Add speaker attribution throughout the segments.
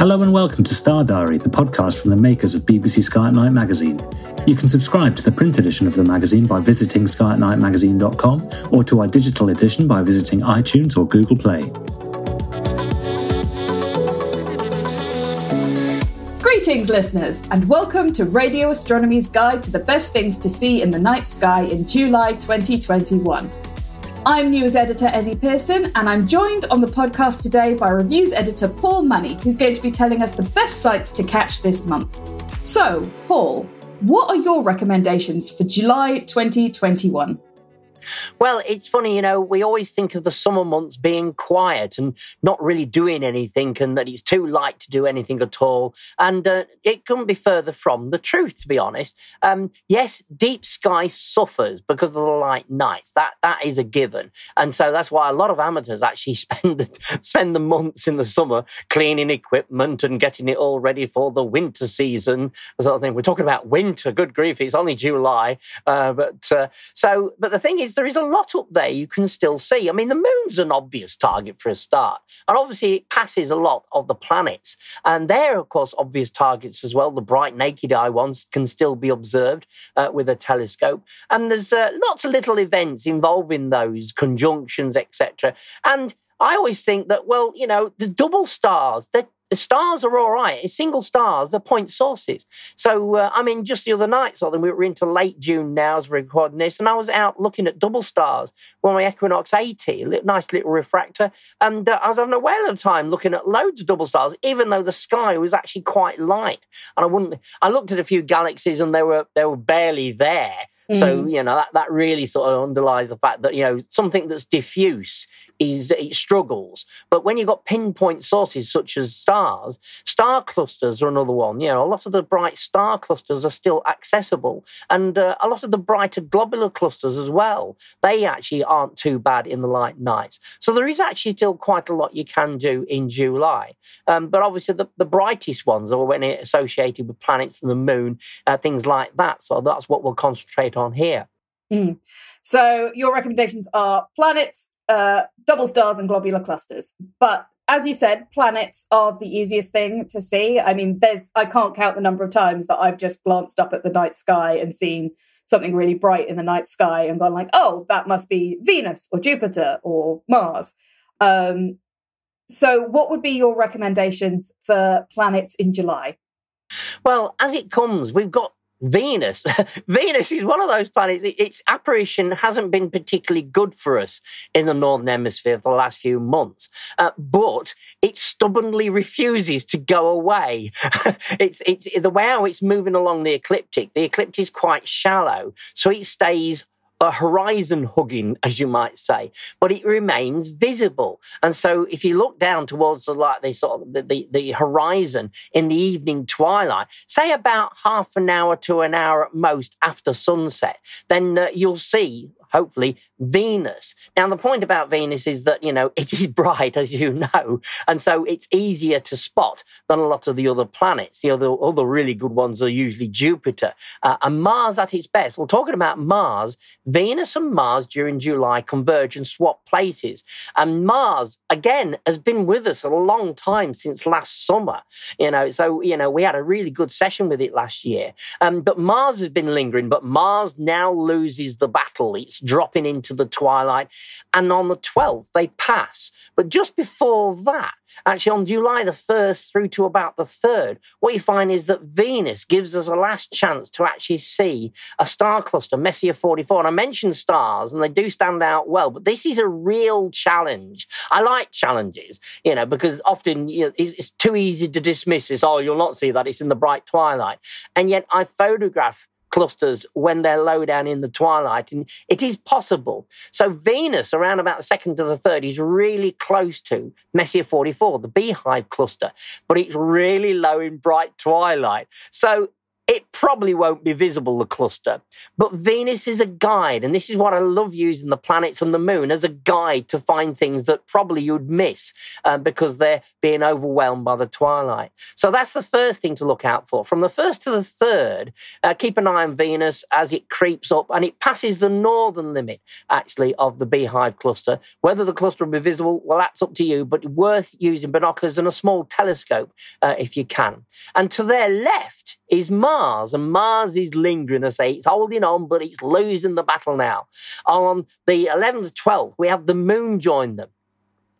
Speaker 1: Hello and welcome to Star Diary, the podcast from the makers of BBC Sky at Night magazine. You can subscribe to the print edition of the magazine by visiting skyatnightmagazine.com or to our digital edition by visiting iTunes or Google Play.
Speaker 2: Greetings, listeners, and welcome to Radio Astronomy's guide to the best things to see in the night sky in July 2021. I'm news editor Ezzy Pearson, and I'm joined on the podcast today by reviews editor Paul Money, who's going to be telling us the best sights to catch this month. So, Paul, what are your recommendations for July 2021?
Speaker 3: Well, it's funny, you know, we always think of the summer months being quiet and not really doing anything, and that it's too light to do anything at all. And uh, it couldn't be further from the truth, to be honest. Um, yes, deep sky suffers because of the light nights. That that is a given, and so that's why a lot of amateurs actually spend the, spend the months in the summer cleaning equipment and getting it all ready for the winter season. Sort of thing. We're talking about winter. Good grief, it's only July, uh, but uh, so. But the thing is is there is a lot up there you can still see. I mean, the moon's an obvious target for a start. And obviously, it passes a lot of the planets. And they're, of course, obvious targets as well. The bright naked eye ones can still be observed uh, with a telescope. And there's uh, lots of little events involving those conjunctions, etc. And I always think that, well, you know, the double stars, the stars are all right. It's single stars, they're point sources. So, uh, I mean, just the other night, so then we were into late June now as we're recording this, and I was out looking at double stars with my Equinox 80, a nice little refractor, and uh, I was having a whale of time looking at loads of double stars, even though the sky was actually quite light. And I wouldn't, I looked at a few galaxies and they were, they were barely there. So, mm. you know, that, that really sort of underlies the fact that, you know, something that's diffuse is it struggles. But when you've got pinpoint sources such as stars, star clusters are another one. You know, a lot of the bright star clusters are still accessible. And uh, a lot of the brighter globular clusters as well, they actually aren't too bad in the light nights. So there is actually still quite a lot you can do in July. Um, but obviously, the, the brightest ones are when it's associated with planets and the moon, uh, things like that. So that's what we'll concentrate on here.
Speaker 2: Mm. So your recommendations are planets, uh, double stars, and globular clusters. But as you said, planets are the easiest thing to see. I mean, there's I can't count the number of times that I've just glanced up at the night sky and seen something really bright in the night sky and gone like, oh, that must be Venus or Jupiter or Mars. Um, so, what would be your recommendations for planets in July?
Speaker 3: Well, as it comes, we've got Venus. Venus is one of those planets. Its apparition hasn't been particularly good for us in the Northern Hemisphere for the last few months, uh, but it stubbornly refuses to go away. it's, it's the way how it's moving along the ecliptic. The ecliptic is quite shallow, so it stays a horizon hugging, as you might say, but it remains visible. And so if you look down towards the, like the sort of the, the, the horizon in the evening twilight, say about half an hour to an hour at most after sunset, then uh, you'll see hopefully Venus. Now, the point about Venus is that, you know, it is bright, as you know, and so it's easier to spot than a lot of the other planets. The other, other really good ones are usually Jupiter uh, and Mars at its best. Well, talking about Mars, Venus and Mars during July converge and swap places. And Mars, again, has been with us a long time since last summer, you know, so, you know, we had a really good session with it last year. Um, but Mars has been lingering, but Mars now loses the battle. It's dropping into the twilight. And on the 12th, they pass. But just before that, actually on July the 1st through to about the 3rd, what you find is that Venus gives us a last chance to actually see a star cluster, Messier 44. And I mentioned stars, and they do stand out well, but this is a real challenge. I like challenges, you know, because often you know, it's, it's too easy to dismiss this. Oh, you'll not see that. It's in the bright twilight. And yet I photograph clusters when they're low down in the twilight. And it is possible. So Venus, around about the second to the third, is really close to Messier 44, the beehive cluster, but it's really low in bright twilight. So it probably won't be visible, the cluster. But Venus is a guide, and this is what I love using the planets and the moon as a guide to find things that probably you'd miss um, because they're being overwhelmed by the twilight. So that's the first thing to look out for. From the first to the third, uh, keep an eye on Venus as it creeps up and it passes the northern limit, actually, of the beehive cluster. Whether the cluster will be visible, well, that's up to you, but worth using binoculars and a small telescope uh, if you can. And to their left, is Mars, and Mars is lingering. I say it's holding on, but it's losing the battle now. On the 11th, 12th, we have the moon join them.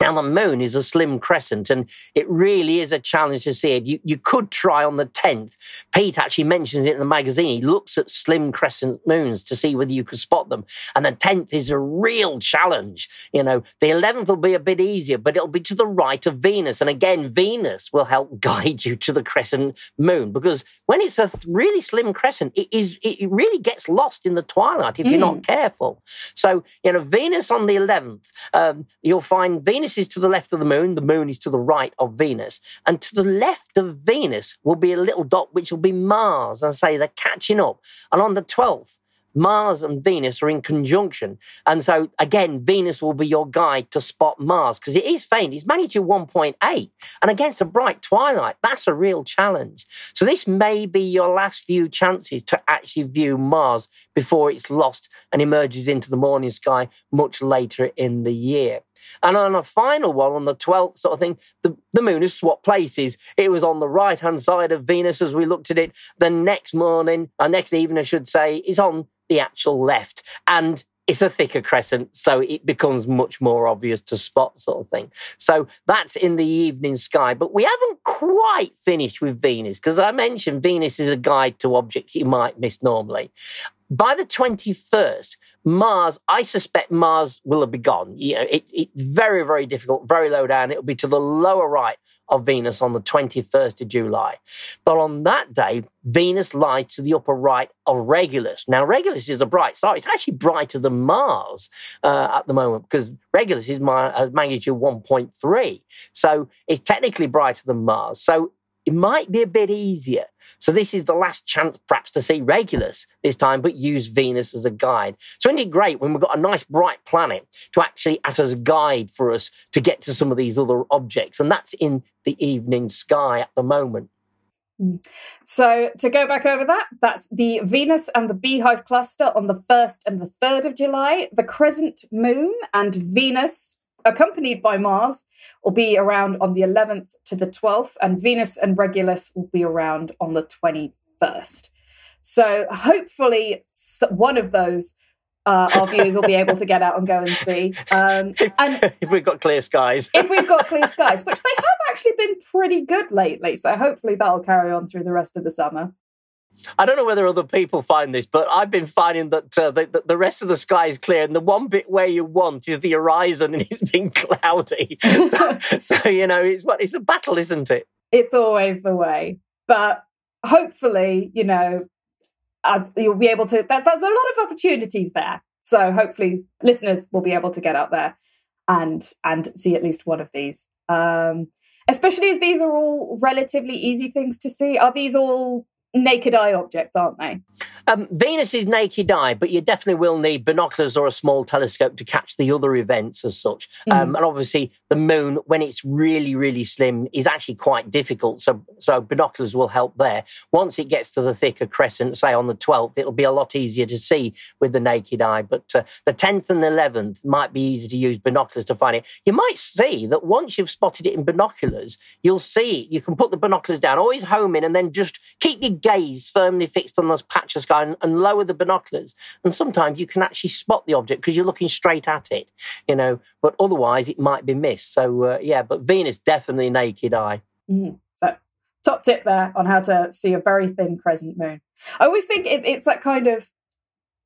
Speaker 3: Now, the moon is a slim crescent, and it really is a challenge to see it. You, you could try on the 10th. Pete actually mentions it in the magazine. He looks at slim crescent moons to see whether you can spot them. And the 10th is a real challenge. You know, the 11th will be a bit easier, but it'll be to the right of Venus. And again, Venus will help guide you to the crescent moon because when it's a really slim crescent, it is it really gets lost in the twilight if mm. you're not mm. careful. So, you know, Venus on the 11th, um, you'll find Venus Venus is to the left of the moon, the moon is to the right of Venus. And to the left of Venus will be a little dot, which will be Mars. And say they're catching up. And on the 12th, Mars and Venus are in conjunction. And so, again, Venus will be your guide to spot Mars because it is faint. It's magnitude 1.8. And against a bright twilight, that's a real challenge. So, this may be your last few chances to actually view Mars before it's lost and emerges into the morning sky much later in the year. And on a final one, on the 12th sort of thing, the, the moon has swapped places. It was on the right hand side of Venus as we looked at it. The next morning, or next evening, I should say, is on the actual left. And it's a thicker crescent, so it becomes much more obvious to spot, sort of thing. So that's in the evening sky. But we haven't quite finished with Venus, because I mentioned Venus is a guide to objects you might miss normally. By the 21st, Mars, I suspect Mars will have begun. You know, it, it's very, very difficult, very low down. It'll be to the lower right of Venus on the 21st of July. But on that day, Venus lies to the upper right of Regulus. Now, Regulus is a bright star. It's actually brighter than Mars uh, at the moment because Regulus is my, uh, magnitude 1.3. So it's technically brighter than Mars. So it might be a bit easier. So this is the last chance perhaps to see Regulus this time, but use Venus as a guide. So isn't it great when we've got a nice bright planet to actually act as a guide for us to get to some of these other objects? And that's in the evening sky at the moment.
Speaker 2: Hmm. So to go back over that, that's the Venus and the Beehive cluster on the 1st and the 3rd of July, the crescent moon and Venus accompanied by Mars, will be around on the 11th to the 12th, and Venus and Regulus will be around on the 21st. So hopefully, one of those uh, our viewers will be able to get out and go and see. Um,
Speaker 3: and if we've got clear skies,
Speaker 2: if we've got clear skies, which they have actually been pretty good lately, so hopefully that'll carry on through the rest of the summer.
Speaker 3: I don't know whether other people find this, but I've been finding that uh, the, the, rest of the sky is clear, and the one bit where you want is the horizon, and it's been cloudy. so, so, you know, it's what it's a battle, isn't it?
Speaker 2: It's always the way, but hopefully, you know, as you'll be able to. There's a lot of opportunities there, so hopefully, listeners will be able to get out there and and see at least one of these. Um, especially as these are all relatively easy things to see. Are these all naked eye objects, aren't they?
Speaker 3: Um, Venus is naked eye, but you definitely will need binoculars or a small telescope to catch the other events as such. Mm. Um, and obviously, the moon, when it's really, really slim, is actually quite difficult. So, so binoculars will help there. Once it gets to the thicker crescent, say on the 12th, it'll be a lot easier to see with the naked eye. But uh, the 10th and the 11th might be easy to use binoculars to find it. You might see that once you've spotted it in binoculars, you'll see you can put the binoculars down, always home in, and then just keep your gaze firmly fixed on those patch of sky and, and lower the binoculars. And sometimes you can actually spot the object because you're looking straight at it, you know, but otherwise it might be missed. So, uh, yeah, but Venus definitely naked eye.
Speaker 2: Mm-hmm. So, top tip there on how to see a very thin crescent moon. I always think it, it's that kind of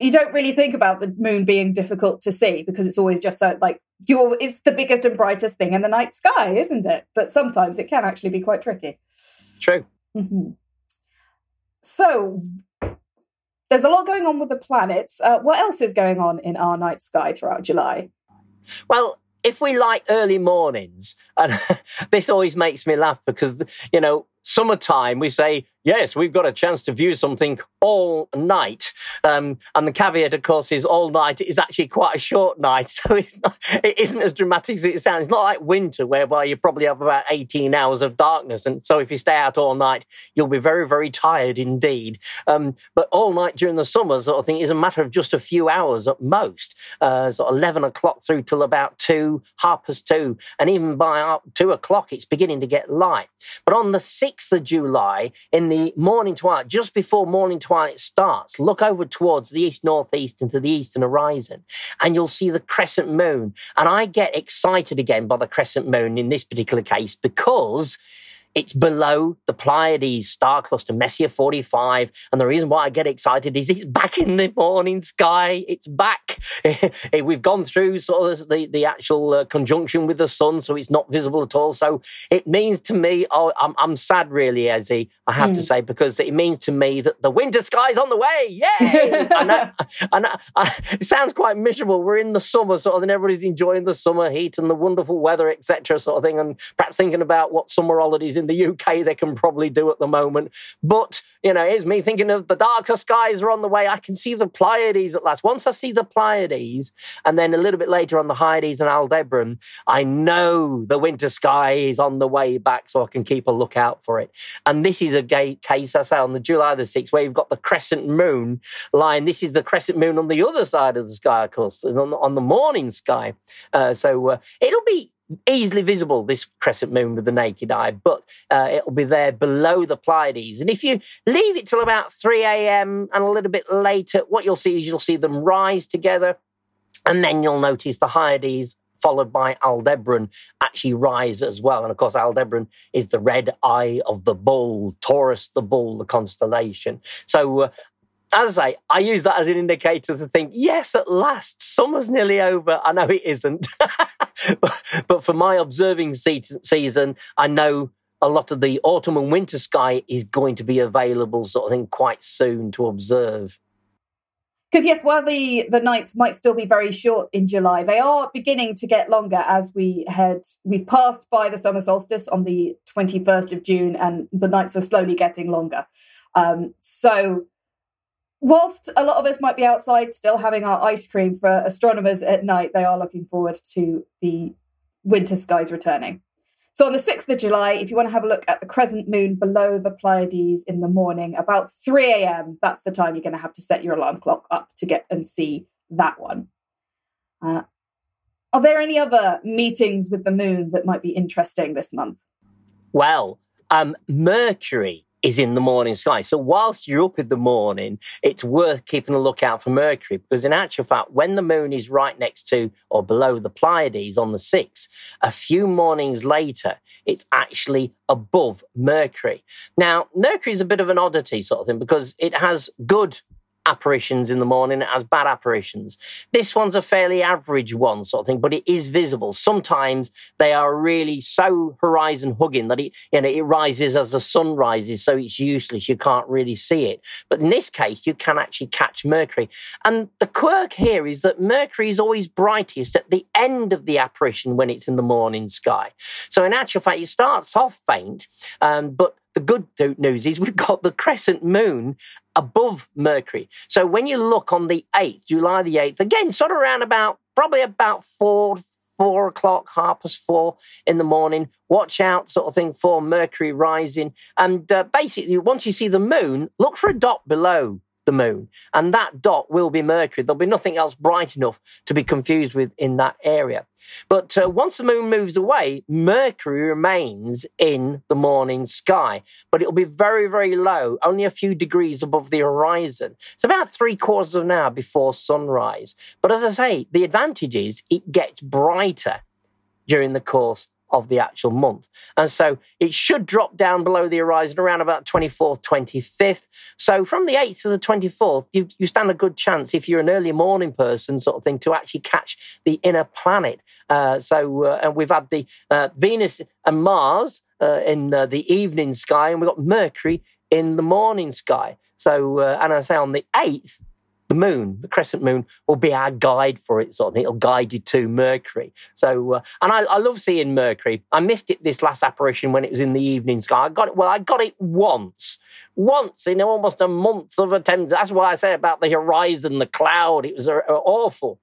Speaker 2: you don't really think about the moon being difficult to see because it's always just so like you're it's the biggest and brightest thing in the night sky isn't it but sometimes it can actually be quite tricky
Speaker 3: true
Speaker 2: mm-hmm. So there's a lot going on with the planets. Uh, what else is going on in our night sky throughout July?
Speaker 3: Well, if we like early mornings, and this always makes me laugh because, you know, summertime, we say, yes, we've got a chance to view something all night. Um, and the caveat, of course, is all night is actually quite a short night. So it's not, it isn't as dramatic as it sounds. It's not like winter, whereby you probably have about 18 hours of darkness. And so if you stay out all night, you'll be very, very tired indeed. Um, but all night during the summer sort of thing is a matter of just a few hours at most. Uh, sort of 11 o'clock through till about 2, half past 2. And even by 2 o'clock, it's beginning to get light. But on the 6th, 6th of July, in the morning twilight, just before morning twilight starts, look over towards the east northeast into the eastern horizon, and you'll see the crescent moon. And I get excited again by the crescent moon in this particular case because it's below the Pleiades star cluster, Messier 45. And the reason why I get excited is it's back in the morning sky. It's back. We've gone through sort of the, the actual uh, conjunction with the sun, so it's not visible at all. So it means to me, oh, I'm, I'm sad really, Ezzy, I have mm. to hmm. say, because it means to me that the winter sky's on the way. Yay! I know, I I, it sounds quite miserable. We're in the summer sort of, and everybody's enjoying the summer heat and the wonderful weather, etc. sort of thing, and perhaps thinking about what summer holidays in in the UK they can probably do at the moment. But, you know, here's me thinking of the darker skies are on the way. I can see the Pleiades at last. Once I see the Pleiades, and then a little bit later on the Hyades and Aldebaran, I know the winter sky is on the way back so I can keep a lookout for it. And this is a gay case, I say, on the July the 6th, where you've got the crescent moon line. This is the crescent moon on the other side of the sky, of course, on, on the morning sky. Uh, so uh, it'll be easily visible, this crescent moon with the naked eye, but uh, it'll be there below the Pleiades. And if you leave it till about 3 a.m. and a little bit later, what you'll see is you'll see them rise together, and then you'll notice the Hyades followed by Aldebaran actually rise as well. And of course, Aldebaran is the red eye of the bull, Taurus the bull, the constellation. So uh, as I say, I use that as an indicator to think, yes, at last, summer's nearly over. I know it isn't. but, for my observing season, I know a lot of the autumn and winter sky is going to be available sort of thing quite soon to observe.
Speaker 2: Because yes, while the the nights might still be very short in July, they are beginning to get longer as we head. We've passed by the summer solstice on the twenty first of June, and the nights are slowly getting longer. Um, so whilst a lot of us might be outside still having our ice cream for astronomers at night, they are looking forward to the winter skies returning. So on the 6th of July, if you want to have a look at the crescent moon below the Pleiades in the morning, about 3 a.m., that's the time you're going to have to set your alarm clock up to get and see that one. Uh, are there any other meetings with the moon that might be interesting this month?
Speaker 3: Well, um, Mercury is in the morning sky. So whilst you're up in the morning, it's worth keeping a lookout for Mercury because in actual fact, when the moon is right next to or below the Pleiades on the 6th, a few mornings later, it's actually above Mercury. Now, Mercury is a bit of an oddity sort of thing because it has good apparitions in the morning, as bad apparitions. This one's a fairly average one, sort of thing, but it is visible. Sometimes they are really so horizon hugging that it, you know, it rises as the sun rises, so it's useless. You can't really see it. But in this case, you can actually catch Mercury. And the quirk here is that Mercury is always brightest at the end of the apparition when it's in the morning sky. So in actual fact, it starts off faint, um, but the good news is we've got the crescent moon above Mercury. So when you look on the 8th, July the 8th, again, sort of around about, probably about four, four o'clock, half past four in the morning. Watch out, sort of thing, for Mercury rising. And uh, basically, once you see the moon, look for a dot below the moon. And that dot will be Mercury. There'll be nothing else bright enough to be confused with in that area. But uh, once the moon moves away, Mercury remains in the morning sky, but it'll be very, very low, only a few degrees above the horizon. It's about three quarters of an hour before sunrise. But as I say, the advantage is it gets brighter during the course of the actual month. And so it should drop down below the horizon around about 24th, 25th. So from the 8th to the 24th, you, you stand a good chance if you're an early morning person, sort of thing, to actually catch the inner planet. Uh, so, uh, and we've had the uh, Venus and Mars uh, in uh, the evening sky, and we've got Mercury in the morning sky. So, uh, and I say on the 8th, the moon, the crescent moon, will be our guide for it. Sort of thing. It'll guide you to Mercury. So, uh, and I, I, love seeing Mercury. I missed it this last apparition when it was in the evening sky. I got it. Well, I got it once, once in almost a month of attempts. That's why I say about the horizon, the cloud. It was uh, awful.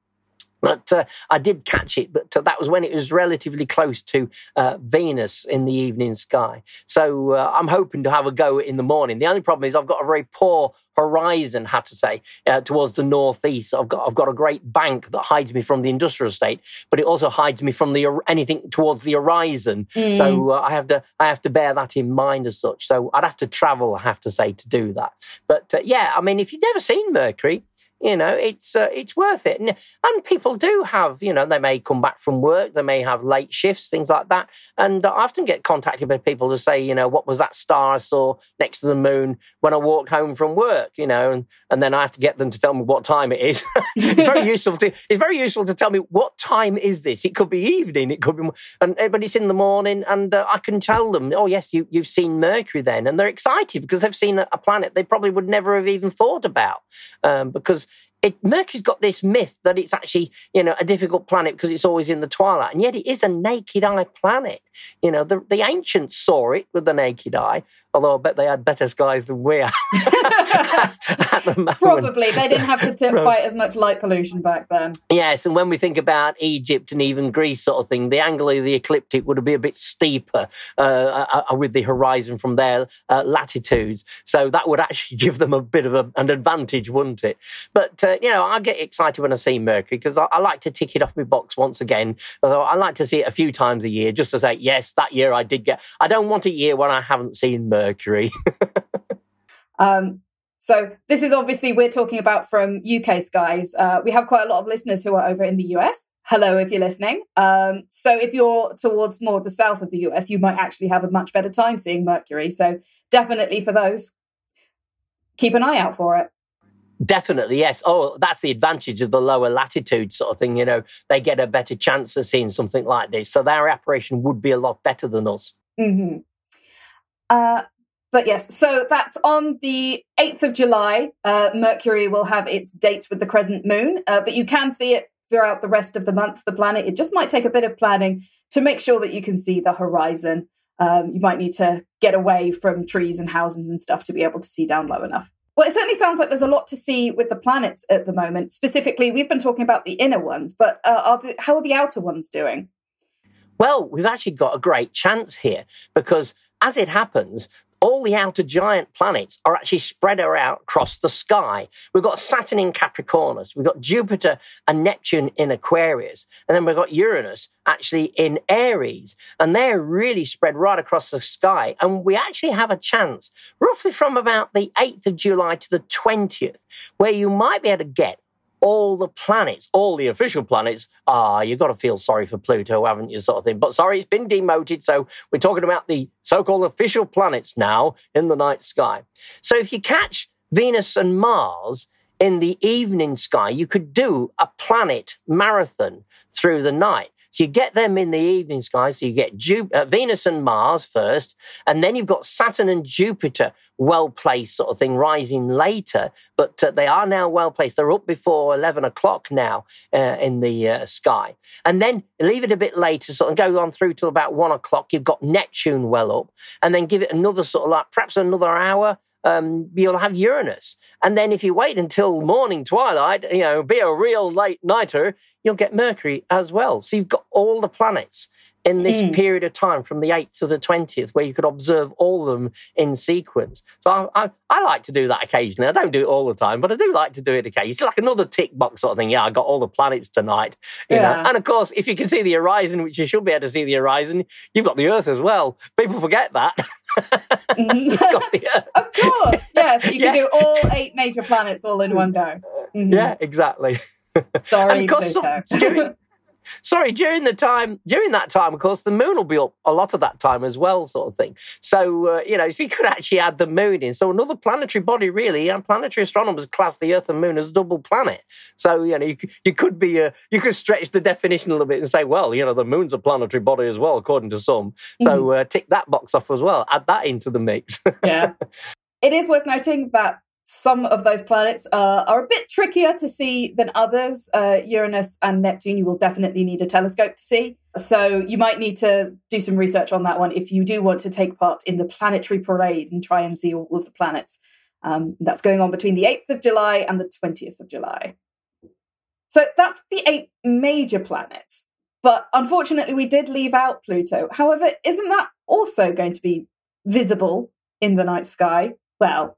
Speaker 3: But uh, I did catch it, but uh, that was when it was relatively close to uh, Venus in the evening sky. So uh, I'm hoping to have a go in the morning. The only problem is I've got a very poor horizon, had to say, uh, towards the northeast. I've got I've got a great bank that hides me from the industrial estate, but it also hides me from the anything towards the horizon. Mm. So uh, I have to I have to bear that in mind as such. So I'd have to travel, I have to say, to do that. But yeah, I mean, if you've never seen Mercury, you know it's uh, it's worth it. And, and people do have you know they may come back from work they may have late shifts things like that. And i often get contacted by people to say you know what was that star i saw next to the moon when i walked home from work? You know and, and then i have to get them to tell me what time it is. It's very useful to it's very useful to tell me what time is this? It could be evening it could be and eh, but it's in the morning and uh, i can tell them oh yes you, you've seen mercury then. And they're excited because they've seen a, a planet they probably would never have even thought about um, because it, Mercury's got this myth that it's actually, you know, a difficult planet because it's always in the twilight, and yet it is a naked eye planet. You know, the, the ancients saw it with the naked eye, although I bet they had better skies than we have.
Speaker 2: the Probably. They didn't have to fight as much light pollution back then.
Speaker 3: Yes, and when we think about Egypt and even Greece sort of thing, the angle of the ecliptic would be a bit steeper uh, uh, uh, with the horizon from their uh, latitudes. So that would actually give them a bit of a, an advantage, wouldn't it? But, uh, you know, I get excited when I see Mercury because I, I, like to tick it off my box once again. Although I like to see it a few times a year just to say, yes, that year I did get. I don't want a year when I haven't seen Mercury. Mercury.
Speaker 2: um, so this is obviously we're talking about from UK skies. Uh, we have quite a lot of listeners who are over in the US. Hello, if you're listening. Um, so if you're towards more the south of the US, you might actually have a much better time seeing Mercury. So definitely for those, keep an eye out for it.
Speaker 3: Definitely, yes. Oh, that's the advantage of the lower latitude sort of thing. You know, they get a better chance of seeing something like this. So their apparition would be a lot better than us.
Speaker 2: Mm-hmm. Uh, but yes, so that's on the 8th of July. Uh, Mercury will have its date with the crescent moon, uh, but you can see it throughout the rest of the month, the planet. It just might take a bit of planning to make sure that you can see the horizon. Um, you might need to get away from trees and houses and stuff to be able to see down low enough. Well, it certainly sounds like there's a lot to see with the planets at the moment. Specifically, we've been talking about the inner ones, but uh, are the, how are the outer ones doing?
Speaker 3: Well, we've actually got a great chance here because as it happens, all the outer giant planets are actually spread out across the sky. We've got Saturn in Capricornus, we've got Jupiter and Neptune in Aquarius, and then we've got Uranus actually in Aries, and they're really spread right across the sky. And we actually have a chance, roughly from about the 8th of July to the 20th, where you might be able to get all the planets, all the official planets, ah, you've got to feel sorry for Pluto, haven't you, sort of thing. But sorry, it's been demoted. So we're talking about the so called official planets now in the night sky. So if you catch Venus and Mars in the evening sky, you could do a planet marathon through the night. So you get them in the evening sky. So you get uh, Venus and Mars first, and then you've got Saturn and Jupiter well placed, sort of thing, rising later. But uh, they are now well placed. They're up before 11 o'clock now uh, in the uh, sky. And then leave it a bit later, sort of go on through till about one o'clock. You've got Neptune well up, and then give it another sort of like perhaps another hour um, you'll have Uranus. And then if you wait until morning twilight, you know, be a real late nighter, you'll get Mercury as well. So you've got all the planets in this mm. period of time from the 8th to the 20th where you could observe all of them in sequence. So I, I, I, like to do that occasionally. I don't do it all the time, but I do like to do it occasionally. It's like another tick box sort of thing. Yeah, I got all the planets tonight. You yeah. know? And of course, if you can see the horizon, which you should be able to see the horizon, you've got the Earth as well. People forget that.
Speaker 2: mm-hmm. of course. Yeah, so you yeah. can do all eight major planets all in one go.
Speaker 3: Mm-hmm. Yeah, exactly.
Speaker 2: Sorry, Pluto.
Speaker 3: Sorry, during the time, during that time, of course, the moon will be up a lot of that time as well, sort of thing. So, uh, you know, so you could actually add the moon in. So another planetary body, really, and planetary astronomers class the Earth and moon as a double planet. So, you know, you, you could be, uh, you could stretch the definition a little bit and say, well, you know, the moon's a planetary body as well, according to some. So mm-hmm. uh, tick that box off as well. Add that into the mix.
Speaker 2: yeah. it is worth noting that some of those planets uh, are a bit trickier to see than others. Uh, Uranus and Neptune, you will definitely need a telescope to see. So you might need to do some research on that one if you do want to take part in the planetary parade and try and see all of the planets. Um, that's going on between the 8th of July and the 20th of July. So that's the eight major planets. But unfortunately, we did leave out Pluto. However, isn't that also going to be visible in the night sky? Well,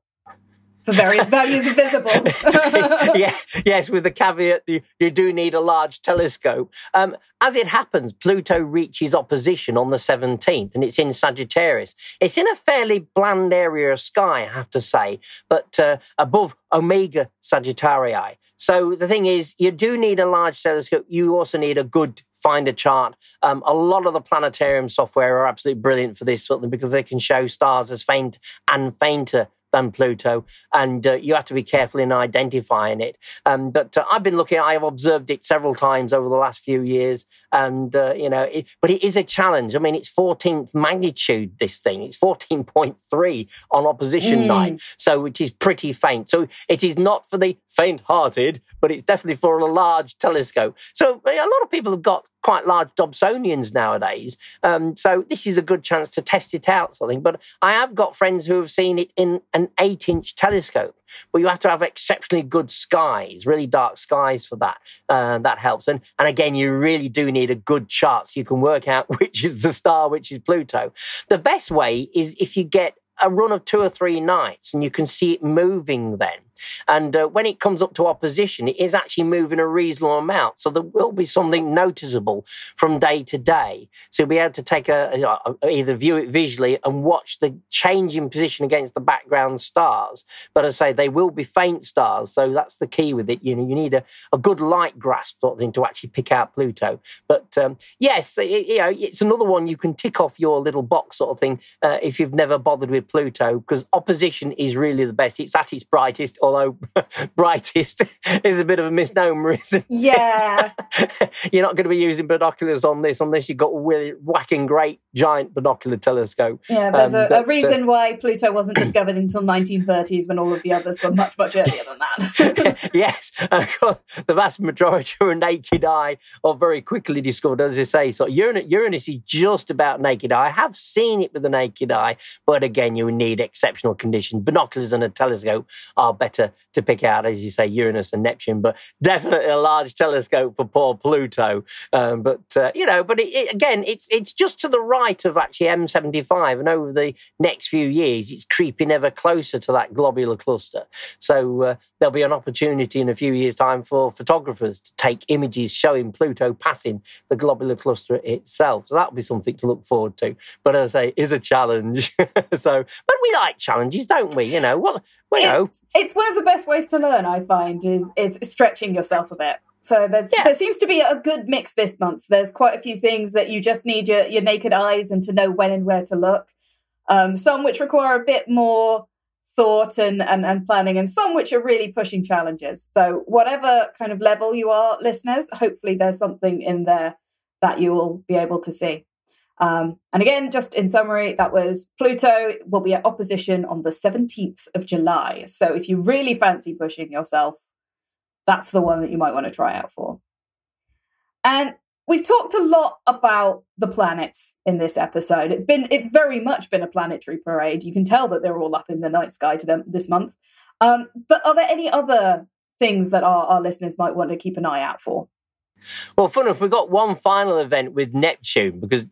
Speaker 2: for various values of visible.
Speaker 3: yeah, yes, with the caveat you, you do need a large telescope. Um, as it happens, Pluto reaches opposition on the 17th and it's in Sagittarius. It's in a fairly bland area of sky, I have to say, but uh, above Omega Sagittarii. So the thing is, you do need a large telescope. You also need a good finder chart. Um, a lot of the planetarium software are absolutely brilliant for this sort of thing because they can show stars as faint and fainter than Pluto, and uh, you have to be careful in identifying it. Um, but uh, I've been looking; I have observed it several times over the last few years, and uh, you know, it, but it is a challenge. I mean, it's 14th magnitude. This thing, it's 14.3 on opposition mm. night, so which is pretty faint. So it is not for the faint-hearted, but it's definitely for a large telescope. So a lot of people have got quite large Dobsonians nowadays. Um, so this is a good chance to test it out, something. But I have got friends who have seen it in an eight inch telescope, but you have to have exceptionally good skies, really dark skies for that. Uh, that helps. And, and again, you really do need a good chart so you can work out which is the star, which is Pluto. The best way is if you get a run of two or three nights and you can see it moving then. And uh, when it comes up to opposition, it is actually moving a reasonable amount. So there will be something noticeable from day to day. So you'll be able to take a, a either view it visually and watch the change in position against the background stars. But as I say, they will be faint stars. So that's the key with it. You know, you need a, a good light grasp sort of thing to actually pick out Pluto. But um, yes, it, you know, it's another one you can tick off your little box sort of thing uh, if you've never bothered with Pluto because opposition is really the best. It's at its brightest although brightest is a bit of a misnomer, isn't it?
Speaker 2: yeah.
Speaker 3: You're not going to be using binoculars on this unless you've got a really whacking great giant binocular telescope.
Speaker 2: Yeah, there's um, a, but, a, reason uh, why Pluto wasn't discovered until 1930s when all of the others were much, much earlier than that.
Speaker 3: yes, and of course, the vast majority are naked eye or very quickly discovered, as I say. So Uranus, Uranus is just about naked eye. I have seen it with the naked eye, but again, you need exceptional conditions. Binoculars and a telescope are better to, to pick out, as you say, Uranus and Neptune, but definitely a large telescope for poor Pluto. Um, but uh, you know, but it, it, again, it's it's just to the right of actually M75, and over the next few years, it's creeping ever closer to that globular cluster. So uh, there'll be an opportunity in a few years' time for photographers to take images showing Pluto passing the globular cluster itself. So that'll be something to look forward to. But as I say, is a challenge. so, but we like challenges, don't we? You know, what well,
Speaker 2: it's, it's one of the best ways to learn. I find is is stretching yourself a bit. So there's yeah. there seems to be a good mix this month. There's quite a few things that you just need your, your naked eyes and to know when and where to look. Um, some which require a bit more thought and, and, and planning, and some which are really pushing challenges. So whatever kind of level you are, listeners, hopefully there's something in there that you will be able to see. Um, and again, just in summary, that was Pluto will be at opposition on the 17th of July. So if you really fancy pushing yourself, that's the one that you might want to try out for. And we've talked a lot about the planets in this episode. It's been it's very much been a planetary parade. You can tell that they're all up in the night sky to them this month. Um, but are there any other things that our, our listeners might want to keep an eye out for?
Speaker 3: Well, fun enough, we've got one final event with Neptune because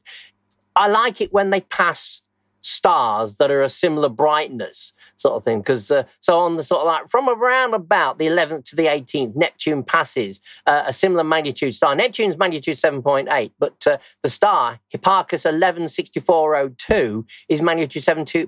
Speaker 3: I like it when they pass stars that are a similar brightness sort of thing. Because uh, so on the sort of like from around about the 11th to the 18th neptune passes uh, a similar magnitude star. Neptune's magnitude 7.8 but uh, the star Hipparcos 116402 is magnitude 7.2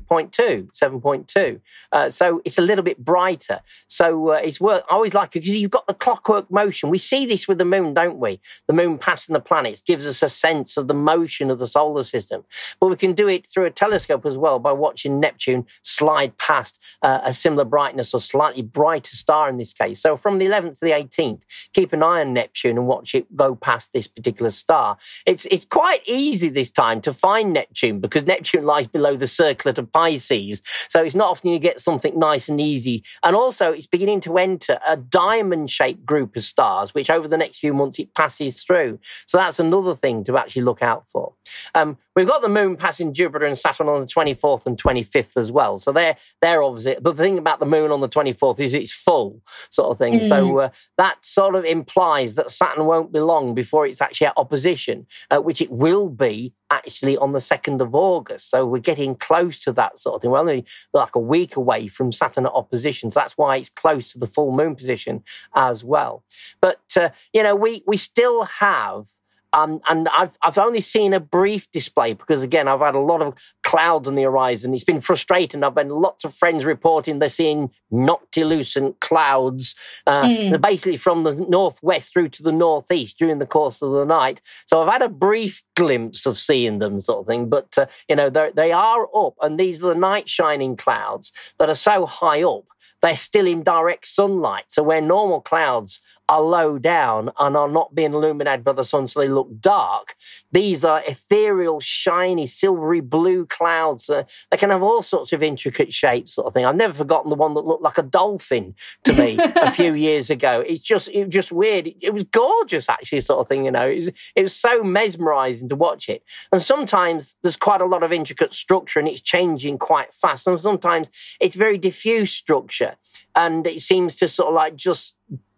Speaker 3: 7.2 uh, so it's a little bit brighter. So uh, it's worth i always like it because you've got the clockwork motion. We see this with the moon don't we? The moon passing the planets gives us a sense of the motion of the solar system. But we can do it through a telescope telescope as well by watching Neptune slide past uh, a similar brightness or slightly brighter star in this case. So from the 11th to the 18th, keep an eye on Neptune and watch it go past this particular star. It's it's quite easy this time to find Neptune because Neptune lies below the circlet of Pisces. So it's not often you get something nice and easy. And also it's beginning to enter a diamond shaped group of stars, which over the next few months it passes through. So that's another thing to actually look out for. Um, we've got the moon passing Jupiter and Saturn on the 24th and 25th as well. So they're, they're obviously, but the thing about the moon on the 24th is it's full sort of thing. Mm. So uh, that sort of implies that Saturn won't be long before it's actually at opposition, uh, which it will be actually on the 2nd of August. So we're getting close to that sort of thing. We're only like a week away from Saturn at opposition. So that's why it's close to the full moon position as well. But, uh, you know, we, we still have um, and I've, I've only seen a brief display because, again, I've had a lot of clouds on the horizon. It's been frustrating. I've been lots of friends reporting they're seeing noctilucent clouds, uh, mm. basically from the northwest through to the northeast during the course of the night. So I've had a brief glimpse of seeing them, sort of thing. But, uh, you know, they are up, and these are the night shining clouds that are so high up they're still in direct sunlight. So where normal clouds are low down and are not being illuminated by the sun, so they look dark, these are ethereal, shiny, silvery blue clouds. Uh, they can have all sorts of intricate shapes, sort of thing. I've never forgotten the one that looked like a dolphin to me a few years ago. It's just, it was just weird. It, it was gorgeous, actually, sort of thing. You know, it was, it was so mesmerizing to watch it. And sometimes there's quite a lot of intricate structure and it's changing quite fast. And sometimes it's very diffuse structure and it seems to sort of like just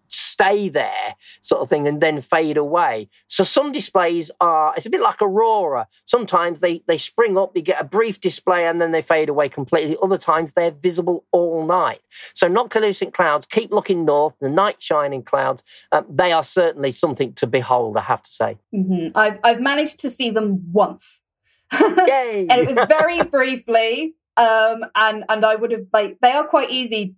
Speaker 3: stay there sort of thing and then fade away. So some displays are it's a bit like aurora. Sometimes they they spring up they get a brief display and then they fade away completely. Other times they're visible all night. So noctilucent clouds keep looking north the night shining clouds uh, they are certainly something to behold i have to say.
Speaker 2: Mm-hmm. I've, I've managed to see them once.
Speaker 3: Yay!
Speaker 2: and it was very briefly um and and i would have like they are quite easy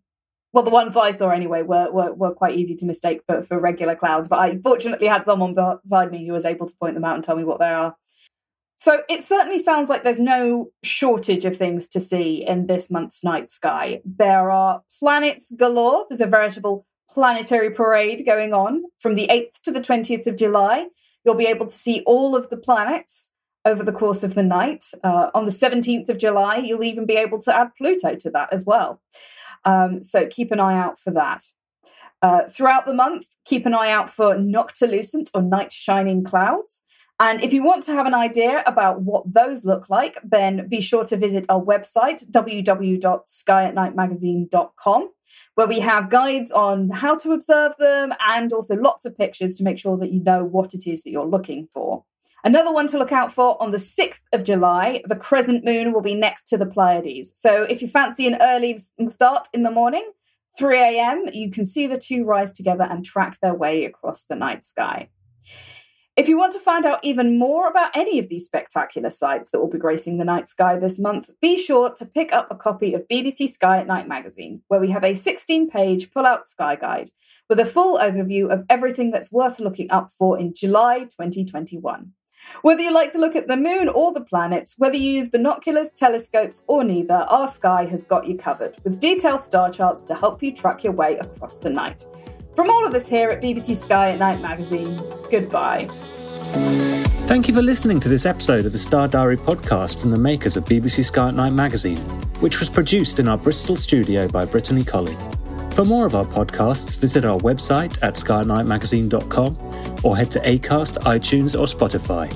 Speaker 2: well, the ones I saw anyway were, were, were quite easy to mistake for, for regular clouds. But I fortunately had someone beside me who was able to point them out and tell me what they are. So it certainly sounds like there's no shortage of things to see in this month's night sky. There are planets galore. There's a veritable planetary parade going on from the 8th to the 20th of July. You'll be able to see all of the planets over the course of the night. Uh, on the 17th of July, you'll even be able to add Pluto to that as well. Um, so keep an eye out for that. Uh, throughout the month, keep an eye out for noctilucent or night shining clouds. And if you want to have an idea about what those look like, then be sure to visit our website, www.skyatnightmagazine.com, where we have guides on how to observe them and also lots of pictures to make sure that you know what it is that you're looking for. Another one to look out for on the 6th of July, the crescent moon will be next to the Pleiades. So if you fancy an early start in the morning, 3 a.m., you can see the two rise together and track their way across the night sky. If you want to find out even more about any of these spectacular sights that will be gracing the night sky this month, be sure to pick up a copy of BBC Sky at Night magazine, where we have a 16 page pull out sky guide with a full overview of everything that's worth looking up for in July 2021. Whether you like to look at the moon or the planets, whether you use binoculars, telescopes, or neither, our sky has got you covered with detailed star charts to help you track your way across the night. From all of us here at BBC Sky at Night magazine, goodbye.
Speaker 1: Thank you for listening to this episode of the Star Diary podcast from the makers of BBC Sky at Night magazine, which was produced in our Bristol studio by Brittany Colley. For more of our podcasts, visit our website at skynightmagazine.com or head to Acast, iTunes, or Spotify.